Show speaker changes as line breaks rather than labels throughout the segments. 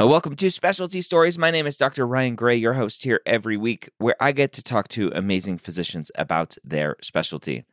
Uh, welcome to Specialty Stories. My name is Dr. Ryan Gray, your host here every week, where I get to talk to amazing physicians about their specialty.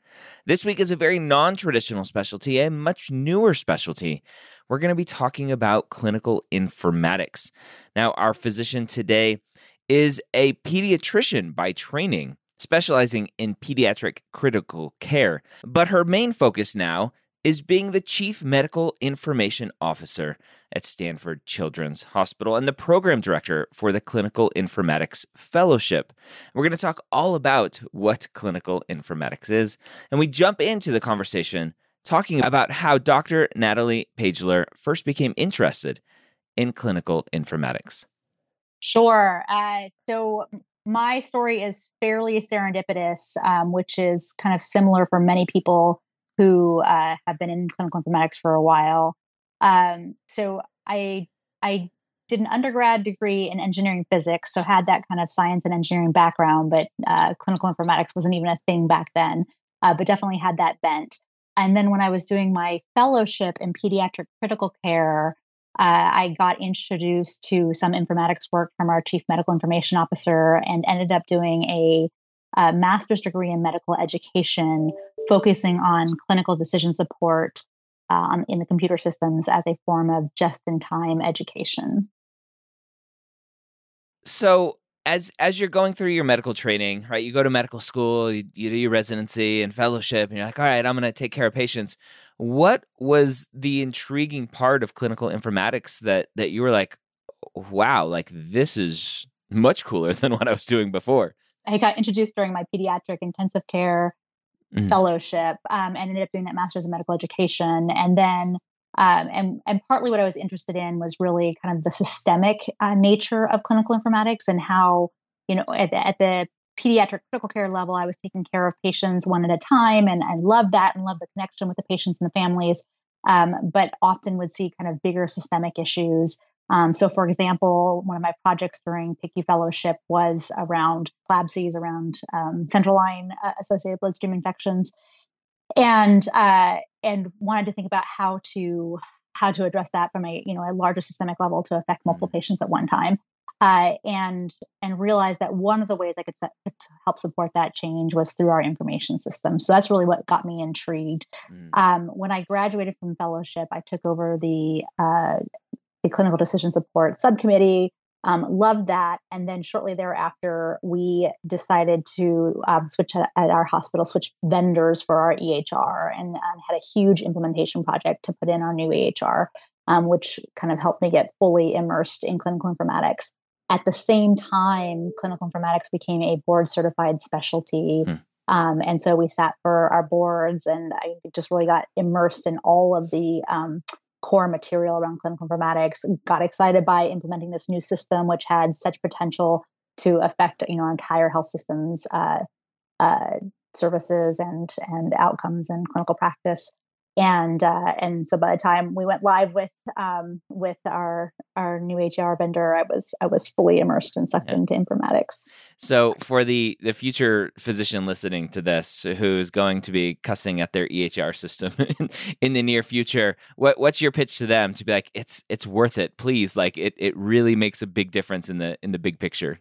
This week is a very non traditional specialty, a much newer specialty. We're going to be talking about clinical informatics. Now, our physician today is a pediatrician by training, specializing in pediatric critical care, but her main focus now is being the Chief Medical Information Officer at Stanford Children's Hospital and the Program Director for the Clinical Informatics Fellowship. We're going to talk all about what clinical informatics is, and we jump into the conversation talking about how Dr. Natalie Pageler first became interested in clinical informatics.
Sure. Uh, so, my story is fairly serendipitous, um, which is kind of similar for many people who uh, have been in clinical informatics for a while. Um, so I I did an undergrad degree in engineering physics, so had that kind of science and engineering background, but uh, clinical informatics wasn't even a thing back then. Uh, but definitely had that bent. And then when I was doing my fellowship in pediatric critical care, uh, I got introduced to some informatics work from our chief medical information officer and ended up doing a a master's degree in medical education, focusing on clinical decision support um, in the computer systems as a form of just in time education.
So, as as you're going through your medical training, right? You go to medical school, you, you do your residency and fellowship, and you're like, all right, I'm going to take care of patients. What was the intriguing part of clinical informatics that that you were like, wow, like this is much cooler than what I was doing before?
I got introduced during my pediatric intensive care mm-hmm. fellowship um, and ended up doing that master's in medical education. And then, um, and, and partly what I was interested in was really kind of the systemic uh, nature of clinical informatics and how, you know, at the, at the pediatric critical care level, I was taking care of patients one at a time. And I loved that and loved the connection with the patients and the families. Um, but often would see kind of bigger systemic issues um, so, for example, one of my projects during PICU Fellowship was around CLABSIs, around um, central line uh, associated bloodstream infections, and uh, and wanted to think about how to how to address that from a you know a larger systemic level to affect multiple mm-hmm. patients at one time, uh, and and realized that one of the ways I could, set, help support that change was through our information system. So that's really what got me intrigued. Mm. Um, when I graduated from fellowship, I took over the uh, the clinical decision support subcommittee. Um, loved that. And then shortly thereafter, we decided to um, switch at, at, our hospital, switch vendors for our EHR, and um, had a huge implementation project to put in our new EHR, um, which kind of helped me get fully immersed in clinical informatics. At the same time, clinical informatics became a board certified specialty. Hmm. Um, and so we sat for our boards, and I just really got immersed in all of the um, core material around clinical informatics, got excited by implementing this new system, which had such potential to affect you know entire health systems uh, uh, services and and outcomes and clinical practice and uh, and so by the time we went live with um, with our our new EHR vendor, I was I was fully immersed and sucked yeah. into informatics.
So for the the future physician listening to this, who's going to be cussing at their EHR system in, in the near future, what what's your pitch to them to be like it's it's worth it, please? Like it it really makes a big difference in the in the big picture.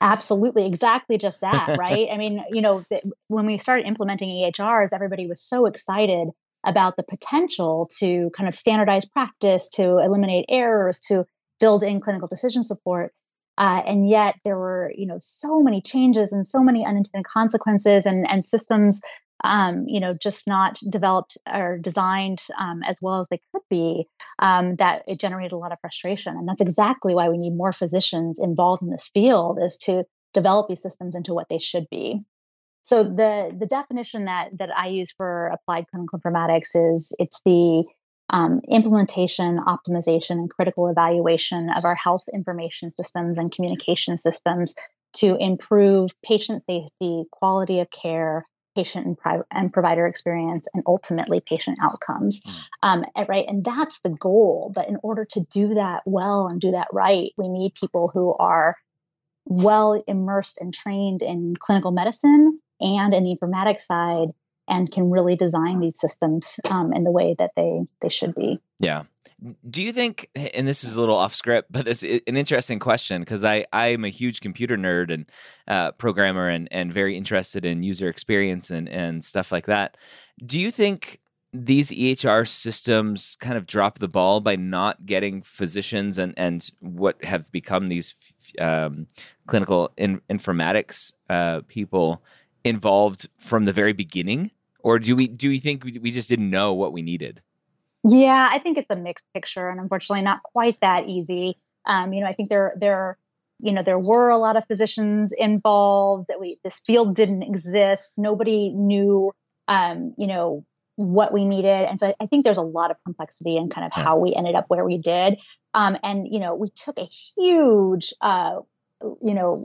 Absolutely, exactly just that, right? I mean, you know, when we started implementing EHRs, everybody was so excited about the potential to kind of standardize practice, to eliminate errors, to build in clinical decision support. Uh, and yet there were, you know, so many changes and so many unintended consequences and, and systems, um, you know, just not developed or designed um, as well as they could be, um, that it generated a lot of frustration. And that's exactly why we need more physicians involved in this field is to develop these systems into what they should be. So the the definition that that I use for applied clinical informatics is it's the um, implementation, optimization, and critical evaluation of our health information systems and communication systems to improve patient safety, quality of care, patient and, pri- and provider experience, and ultimately patient outcomes. Mm. Um, and, right, and that's the goal. But in order to do that well and do that right, we need people who are well immersed and trained in clinical medicine and in the informatics side and can really design these systems um, in the way that they they should be.
Yeah. Do you think, and this is a little off script, but it's an interesting question because I I'm a huge computer nerd and uh, programmer and and very interested in user experience and and stuff like that. Do you think these EHR systems kind of drop the ball by not getting physicians and and what have become these um, clinical in, informatics uh, people involved from the very beginning, or do we do we think we just didn't know what we needed?
Yeah, I think it's a mixed picture, and unfortunately, not quite that easy. Um, you know, I think there there you know there were a lot of physicians involved. That we this field didn't exist. Nobody knew. Um, you know what we needed and so i think there's a lot of complexity in kind of how we ended up where we did um, and you know we took a huge uh, you know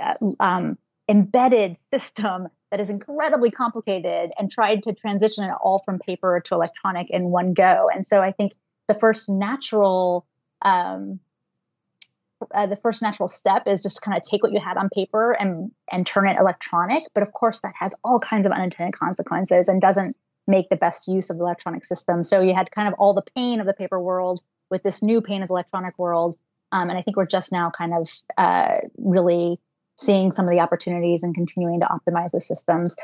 uh, um, embedded system that is incredibly complicated and tried to transition it all from paper to electronic in one go. And so I think the first natural um, uh, the first natural step is just kind of take what you had on paper and and turn it electronic. But of course, that has all kinds of unintended consequences and doesn't make the best use of the electronic system. So you had kind of all the pain of the paper world with this new pain of the electronic world. Um, and I think we're just now kind of uh, really seeing some of the opportunities and continuing to optimize the systems.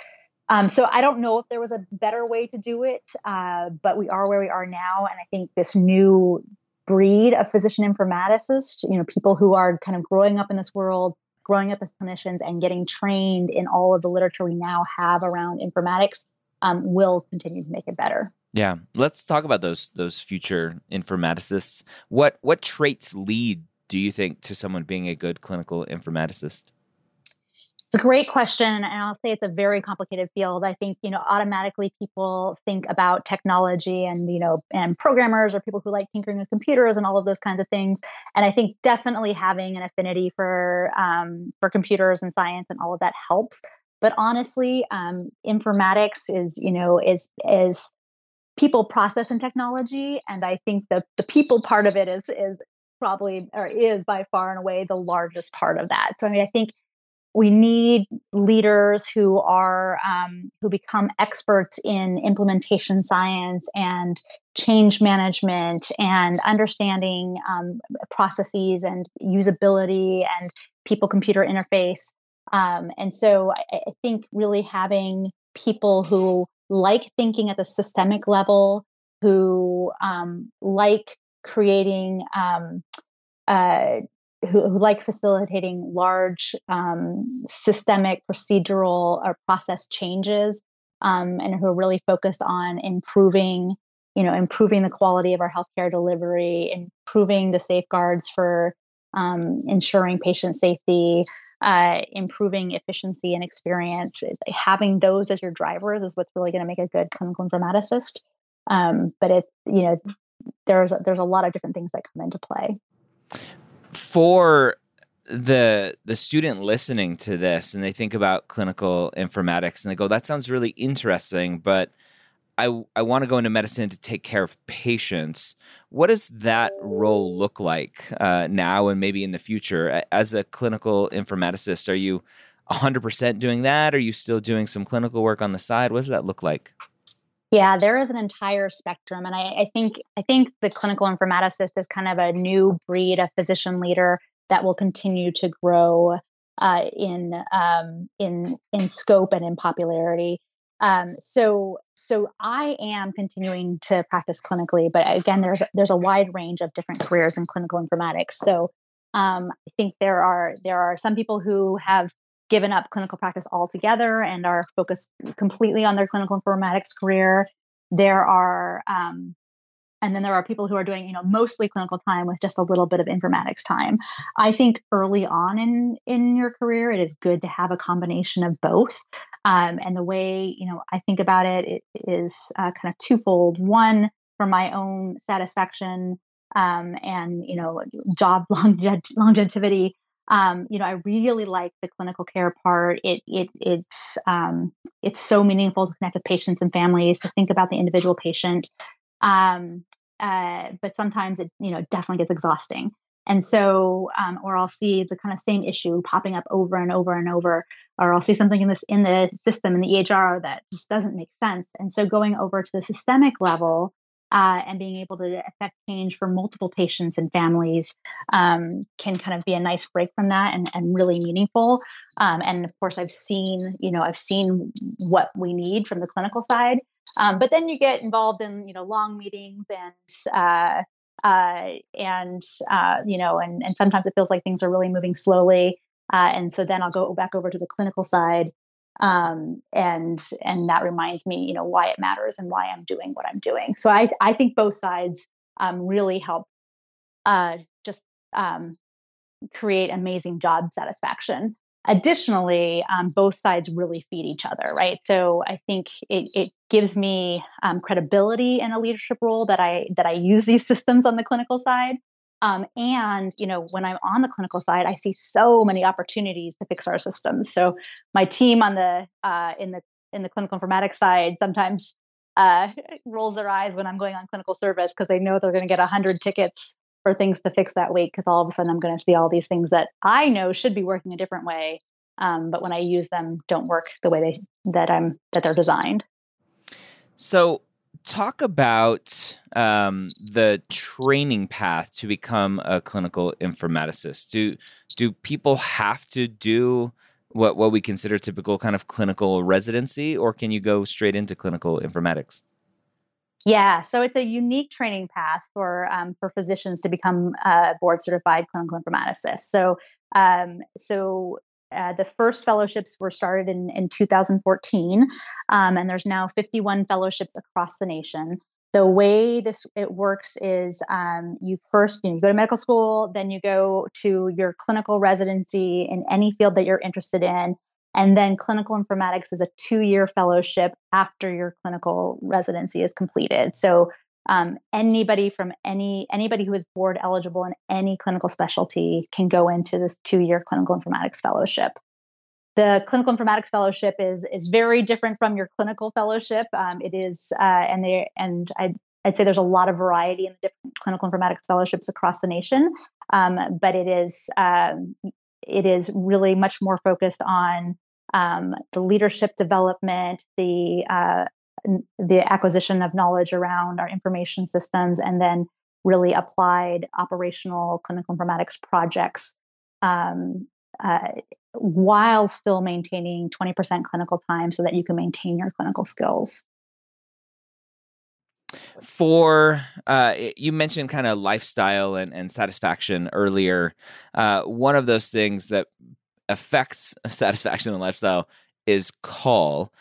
Um, so I don't know if there was a better way to do it, uh, but we are where we are now, and I think this new breed of physician informaticists, you know, people who are kind of growing up in this world, growing up as clinicians, and getting trained in all of the literature we now have around informatics, um, will continue to make it better.
Yeah, let's talk about those those future informaticists. What what traits lead, do you think, to someone being a good clinical informaticist?
It's a great question, and I'll say it's a very complicated field. I think you know automatically people think about technology and you know and programmers or people who like tinkering with computers and all of those kinds of things. And I think definitely having an affinity for um, for computers and science and all of that helps. But honestly, um, informatics is you know is is people process and technology, and I think the the people part of it is is probably or is by far and away the largest part of that. So I mean, I think we need leaders who are um, who become experts in implementation science and change management and understanding um, processes and usability and people computer interface. Um, and so I, I, think really having people who like thinking at the systemic level who um, like creating um, uh, who, who like facilitating large um, systemic procedural or process changes um, and who are really focused on improving you know improving the quality of our healthcare delivery improving the safeguards for um, ensuring patient safety uh, improving efficiency and experience. Having those as your drivers is what's really going to make a good clinical informaticist. Um, but it you know there's there's a lot of different things that come into play
for the the student listening to this and they think about clinical informatics and they go that sounds really interesting but I I want to go into medicine to take care of patients. What does that role look like uh, now and maybe in the future as a clinical informaticist? Are you 100% doing that? Are you still doing some clinical work on the side? What does that look like?
Yeah, there is an entire spectrum, and I, I, think I think the clinical informaticist is kind of a new breed of physician leader that will continue to grow uh, in um, in in scope and in popularity. Um, so so I am continuing to practice clinically, but again, there's there's a wide range of different careers in clinical informatics. So um, I think there are there are some people who have given up clinical practice altogether and are focused completely on their clinical informatics career. There are, um, and then there are people who are doing, you know, mostly clinical time with just a little bit of informatics time. I think early on in in your career, it is good to have a combination of both. Um, and the way you know I think about it, it is uh, kind of twofold. One, for my own satisfaction um, and you know job longevity um, you know i really like the clinical care part. It, it it's um, it's so meaningful to connect with patients and families to think about the individual patient. Um, uh, but sometimes it you know definitely gets exhausting. And so um, or i'll see the kind of same issue popping up over and over and over or i'll see something in this in the system in the ehr that just doesn't make sense. And so going over to the systemic level uh, and being able to affect change for multiple patients and families um, can kind of be a nice break from that and, and really meaningful. Um, and of course, I've seen, you know, I've seen what we need from the clinical side. Um, but then you get involved in, you know, long meetings and uh, uh, and uh, you know, and and sometimes it feels like things are really moving slowly. Uh, and so then I'll go back over to the clinical side um, and and that reminds me you know why it matters and why i'm doing what i'm doing. So i i think both sides um, really help uh, just um, create amazing job satisfaction. Additionally um, both sides really feed each other right? So i think it, it gives me um, credibility in a leadership role that i that i use these systems on the clinical side um, and you know, when I'm on the clinical side, I see so many opportunities to fix our systems. So my team on the uh, in the in the clinical informatics side sometimes uh, rolls their eyes when I'm going on clinical service because they know they're going to get hundred tickets for things to fix that week. Because all of a sudden I'm going to see all these things that I know should be working a different way, um, but when I use them, don't work the way they that I'm that they're designed.
So talk about um, the training path to become a clinical informaticist. Do do people have to do what what we consider typical kind of clinical residency, or can you go straight into clinical informatics?
Yeah, so it's a unique training path for um, for physicians to become uh, board certified clinical informaticists. So um, so uh, the first fellowships were started in, in 2014, um, and there's now 51 fellowships across the nation. The way this it works is um, you first you, know, you go to medical school, then you go to your clinical residency in any field that you're interested in, and then clinical informatics is a two-year fellowship after your clinical residency is completed. So um, anybody from any anybody who is board eligible in any clinical specialty can go into this two-year clinical informatics fellowship. The clinical informatics fellowship is is very different from your clinical fellowship. Um, it is, uh, and they and I. I'd say there's a lot of variety in the different clinical informatics fellowships across the nation, um, but it is um, it is really much more focused on um, the leadership development, the uh, the acquisition of knowledge around our information systems and then really applied operational clinical informatics projects um, uh, while still maintaining 20% clinical time so that you can maintain your clinical skills.
For uh, you mentioned kind of lifestyle and, and satisfaction earlier. Uh, one of those things that affects satisfaction and lifestyle is call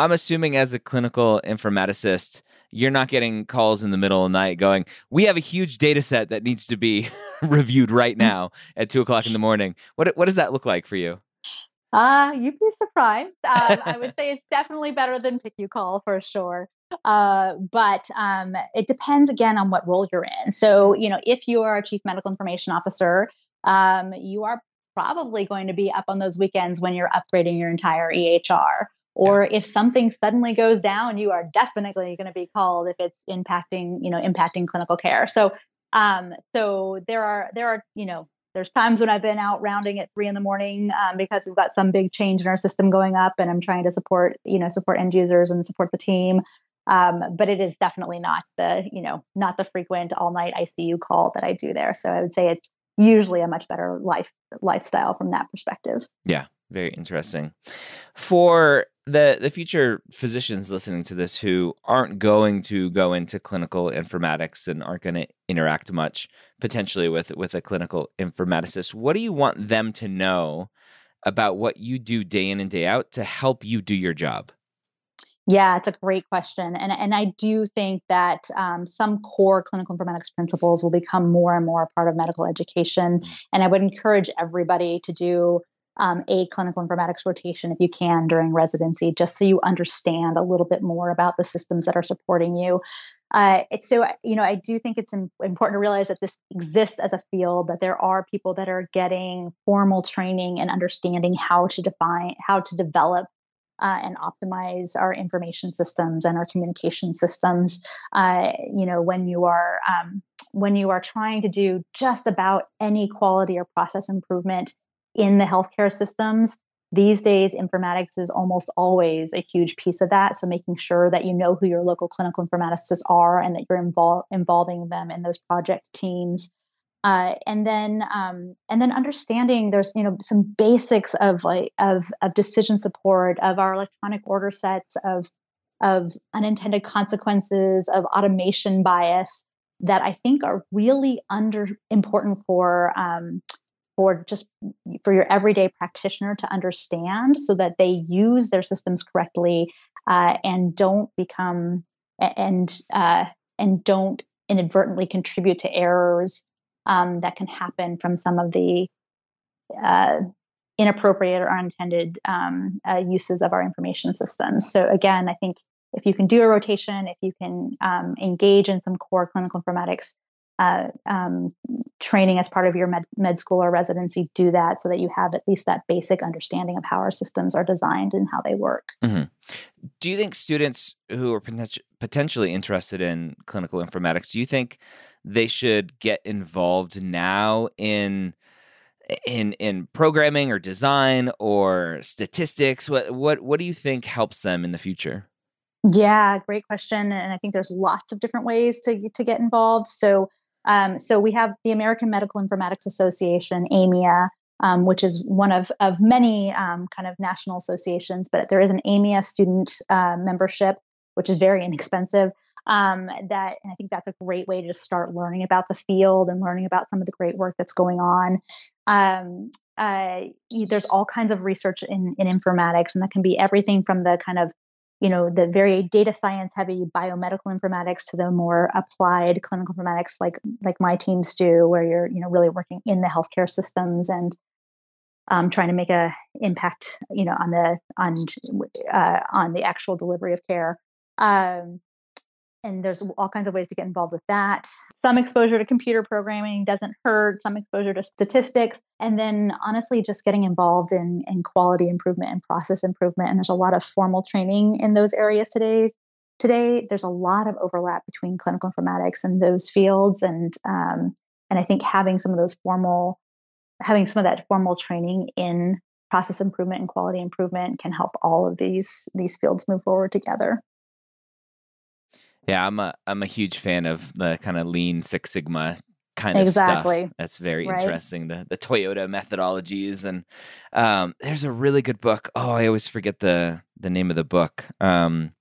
I'm assuming as a clinical informaticist, you're not getting calls in the middle of the night going, we have a huge data set that needs to be reviewed right now at two o'clock in the morning. What, what does that look like for you?
Uh, you'd be surprised. Um, I would say it's definitely better than PICU call for sure. Uh, but um, it depends again on what role you're in. So, you know, if you are a chief medical information officer, um, you are probably going to be up on those weekends when you're upgrading your entire EHR or yeah. if something suddenly goes down you are definitely going to be called if it's impacting you know impacting clinical care so um so there are there are you know there's times when I've been out rounding at three in the morning um, because we've got some big change in our system going up, and I'm trying to support, you know, support end users and support the team. Um, but it is definitely not the, you know, not the frequent all night ICU call that I do there. So I would say it's usually a much better life lifestyle from that perspective.
Yeah, very interesting. For the the future physicians listening to this who aren't going to go into clinical informatics and aren't going to interact much potentially with with a clinical informaticist, what do you want them to know about what you do day in and day out to help you do your job?
Yeah, it's a great question, and and I do think that um, some core clinical informatics principles will become more and more a part of medical education, mm. and I would encourage everybody to do um, a clinical informatics rotation if you can during residency, just so you understand a little bit more about the systems that are supporting you. Uh, so, you know, I do think it's important to realize that this exists as a field, that there are people that are getting formal training and understanding how to define, how to develop uh, and optimize our information systems and our communication systems. Uh, you know, when you are um, when you are trying to do just about any quality or process improvement in the healthcare systems, these days, informatics is almost always a huge piece of that. So making sure that you know who your local clinical informaticists are and that you're involved involving them in those project teams. Uh, and then um, and then understanding there's you know some basics of like of of decision support of our electronic order sets of of unintended consequences of automation bias that I think are really under important for um, for just for your everyday practitioner to understand so that they use their systems correctly uh, and don't become and uh, and don't inadvertently contribute to errors um, that can happen from some of the uh, inappropriate or unintended um, uh, uses of our information systems. So again, I think if you can do a rotation, if you can um, engage in some core clinical informatics uh, um, training as part of your med, med school or residency do that so that you have at least that basic understanding of how our systems are designed and how they work.
Mm-hmm. Do you think students who are potentially interested in clinical informatics, do you think they should get involved now in in in programming or design or statistics? What what what do you think helps them in the future?
Yeah, great question. And I think there's lots of different ways to to get involved. So um, so we have the American Medical Informatics Association, AMIA, um, which is one of, of many um, kind of national associations, but there is an AMIA student uh, membership, which is very inexpensive. Um, that and I think that's a great way to just start learning about the field and learning about some of the great work that's going on. Um, uh, there's all kinds of research in, in informatics, and that can be everything from the kind of you know the very data science heavy biomedical informatics to the more applied clinical informatics like like my teams do where you're you know really working in the healthcare systems and um, trying to make a impact you know on the on uh, on the actual delivery of care. Um, and there's all kinds of ways to get involved with that. Some exposure to computer programming doesn't hurt, some exposure to statistics, and then honestly, just getting involved in, in quality improvement and process improvement. And there's a lot of formal training in those areas today. Today, there's a lot of overlap between clinical informatics and those fields, and um, and I think having some of those formal, having some of that formal training in process improvement and quality improvement can help all of these these fields move forward together.
Yeah, I'm a I'm a huge fan of the kind of lean Six Sigma kind of
exactly.
stuff. That's very right. interesting. The the Toyota methodologies and um, there's a really good book. Oh, I always forget the the name of the book. Um,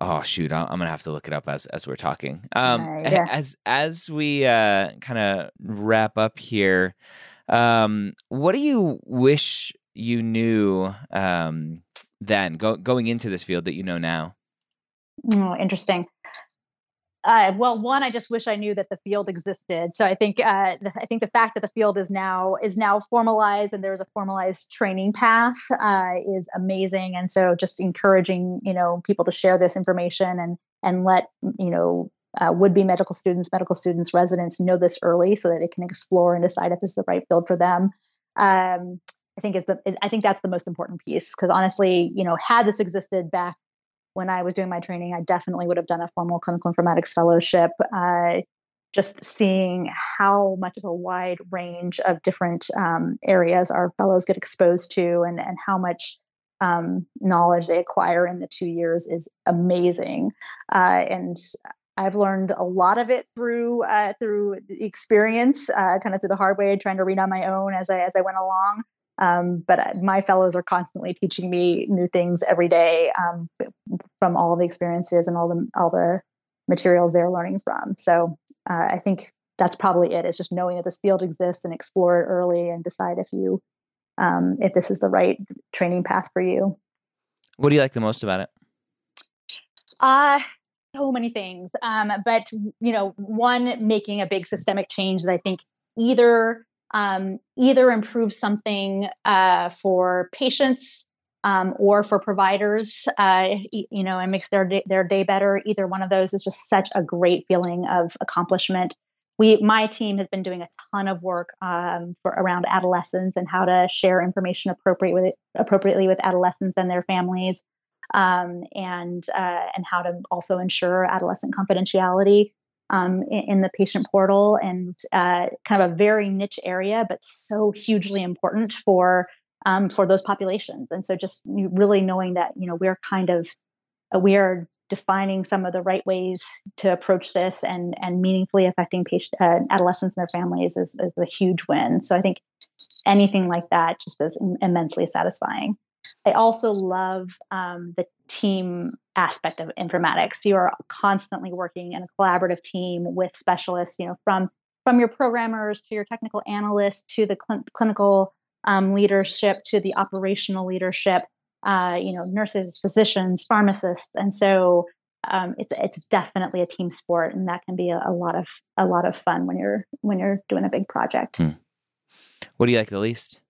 oh shoot, I'm gonna have to look it up as as we're talking. Um, yeah. As as we uh, kind of wrap up here, um, what do you wish you knew um, then go, going into this field that you know now?
Oh, interesting. Uh, well, one, I just wish I knew that the field existed. So I think uh, the, I think the fact that the field is now is now formalized and there's a formalized training path uh, is amazing. And so just encouraging you know people to share this information and and let you know uh, would be medical students, medical students, residents know this early so that they can explore and decide if this is the right field for them. Um, I think is the is, I think that's the most important piece because honestly, you know, had this existed back when I was doing my training, I definitely would have done a formal clinical informatics fellowship. Uh, just seeing how much of a wide range of different um, areas our fellows get exposed to and, and how much um, knowledge they acquire in the two years is amazing. Uh, and I've learned a lot of it through uh, through experience, uh, kind of through the hard way, trying to read on my own as I as I went along. Um, but uh, my fellows are constantly teaching me new things every day um, from all the experiences and all the all the materials they're learning from. So uh, I think that's probably it. It's just knowing that this field exists and explore it early and decide if you um, if this is the right training path for you.
What do you like the most about it?
Uh so many things. Um, but you know, one making a big systemic change that I think either um, either improve something uh, for patients um, or for providers, uh, you know, and make their day, their day better. Either one of those is just such a great feeling of accomplishment. We, my team has been doing a ton of work um, for around adolescents and how to share information appropriate with, appropriately with adolescents and their families, um, and uh, and how to also ensure adolescent confidentiality um, in, the patient portal and uh, kind of a very niche area, but so hugely important for um, for those populations. And so just really knowing that you know we're kind of uh, we are defining some of the right ways to approach this and and meaningfully affecting patient uh, adolescents and their families is, is a huge win. So I think anything like that just is immensely satisfying. I also love um, the team aspect of informatics. You are constantly working in a collaborative team with specialists, you know, from from your programmers to your technical analysts to the cl- clinical um, leadership to the operational leadership, uh, you know, nurses, physicians, pharmacists, and so um, it's it's definitely a team sport, and that can be a, a, lot of a lot of fun when you're when you're doing a big project. Hmm.
What do you like the least?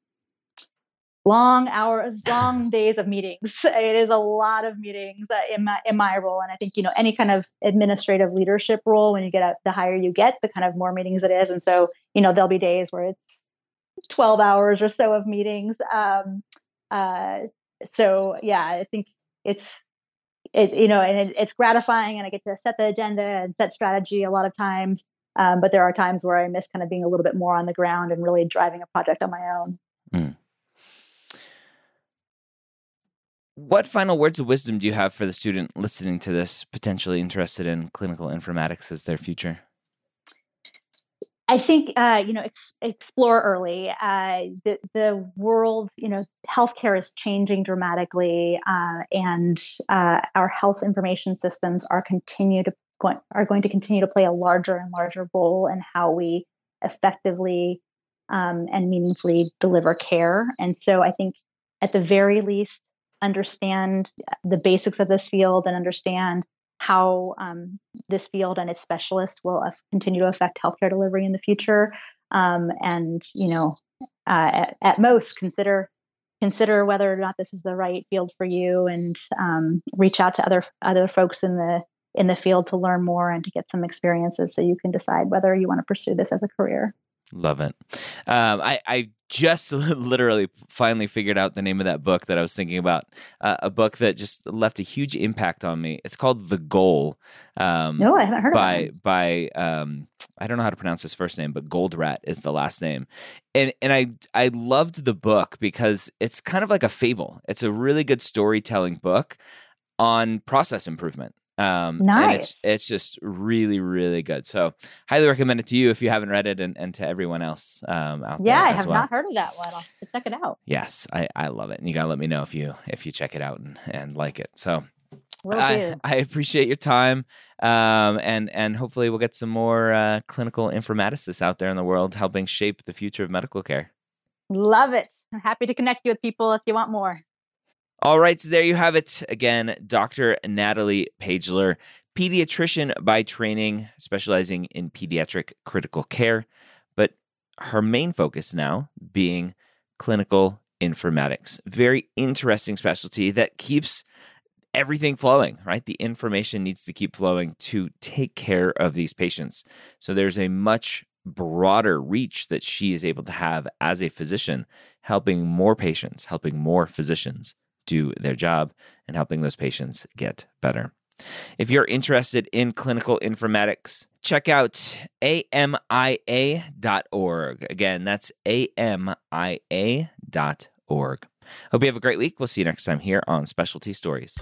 Long hours, long days of meetings. It is a lot of meetings uh, in my in my role, and I think you know any kind of administrative leadership role. When you get up, the higher you get, the kind of more meetings it is, and so you know there'll be days where it's twelve hours or so of meetings. Um, uh, so yeah, I think it's it you know, and it, it's gratifying, and I get to set the agenda and set strategy a lot of times. Um, but there are times where I miss kind of being a little bit more on the ground and really driving a project on my own. Mm.
What final words of wisdom do you have for the student listening to this, potentially interested in clinical informatics as their future?
I think uh, you know ex- explore early. Uh, the the world, you know, healthcare is changing dramatically, uh, and uh, our health information systems are continue to go- are going to continue to play a larger and larger role in how we effectively um, and meaningfully deliver care. And so, I think at the very least, understand the basics of this field and understand how um, this field and its specialists will continue to affect healthcare delivery in the future. Um, and you know, uh, at, at, most, consider consider whether or not this is the right field for you, and um, reach out to other other folks in the in the field to learn more and to get some experiences, so you can decide whether you want to pursue this as a career.
Love it. Um, I, I just literally finally figured out the name of that book that I was thinking about. Uh, a book that just left a huge impact on me. It's called The Goal.
Um, no, I haven't heard
by,
of it.
By um, I don't know how to pronounce his first name, but Goldratt is the last name. And and I I loved the book because it's kind of like a fable. It's a really good storytelling book on process improvement.
Um, nice.
And it's it's just really really good. So highly recommend it to you if you haven't read it, and, and to everyone else um, out
yeah,
there.
Yeah, I have
well.
not heard of that one. I'll check it out.
Yes, I, I love it, and you gotta let me know if you if you check it out and, and like it. So
Will
I, I appreciate your time, um, and and hopefully we'll get some more uh, clinical informaticists out there in the world helping shape the future of medical care.
Love it. I'm happy to connect you with people if you want more.
All right, so there you have it. Again, Dr. Natalie Pageler, pediatrician by training, specializing in pediatric critical care, but her main focus now being clinical informatics. Very interesting specialty that keeps everything flowing, right? The information needs to keep flowing to take care of these patients. So there's a much broader reach that she is able to have as a physician, helping more patients, helping more physicians do their job and helping those patients get better. If you're interested in clinical informatics, check out amia.org. Again, that's amia.org. Hope you have a great week. We'll see you next time here on Specialty Stories.